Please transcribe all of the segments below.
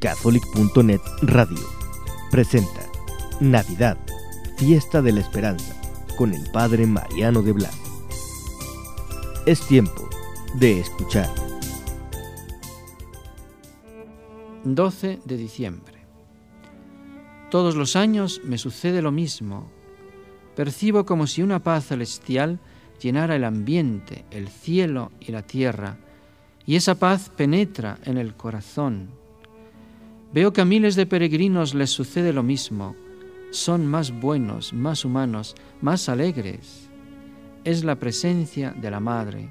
Catholic.net Radio presenta Navidad, Fiesta de la Esperanza, con el Padre Mariano de Blas. Es tiempo de escuchar. 12 de diciembre. Todos los años me sucede lo mismo. Percibo como si una paz celestial llenara el ambiente, el cielo y la tierra, y esa paz penetra en el corazón Veo que a miles de peregrinos les sucede lo mismo. Son más buenos, más humanos, más alegres. Es la presencia de la Madre,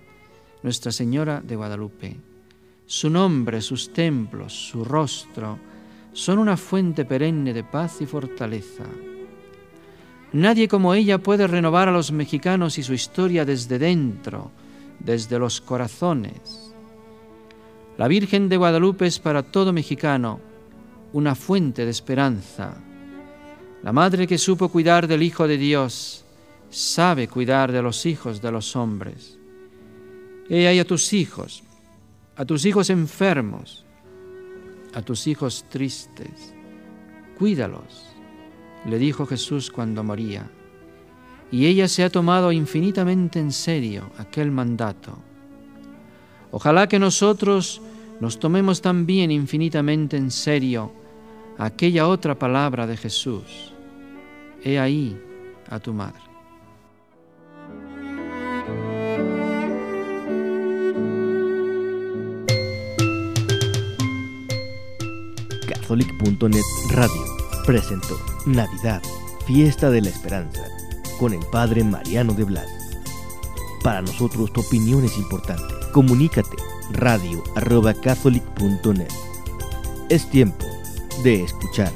Nuestra Señora de Guadalupe. Su nombre, sus templos, su rostro, son una fuente perenne de paz y fortaleza. Nadie como ella puede renovar a los mexicanos y su historia desde dentro, desde los corazones. La Virgen de Guadalupe es para todo mexicano una fuente de esperanza. La madre que supo cuidar del Hijo de Dios sabe cuidar de los hijos de los hombres. Ella y a tus hijos, a tus hijos enfermos, a tus hijos tristes, cuídalos, le dijo Jesús cuando moría. Y ella se ha tomado infinitamente en serio aquel mandato. Ojalá que nosotros nos tomemos también infinitamente en serio aquella otra palabra de Jesús. He ahí a tu madre. Catholic.net Radio presentó Navidad, Fiesta de la Esperanza, con el Padre Mariano de Blas. Para nosotros tu opinión es importante. Comunícate radio arroba catholic.net. Es tiempo de escuchar.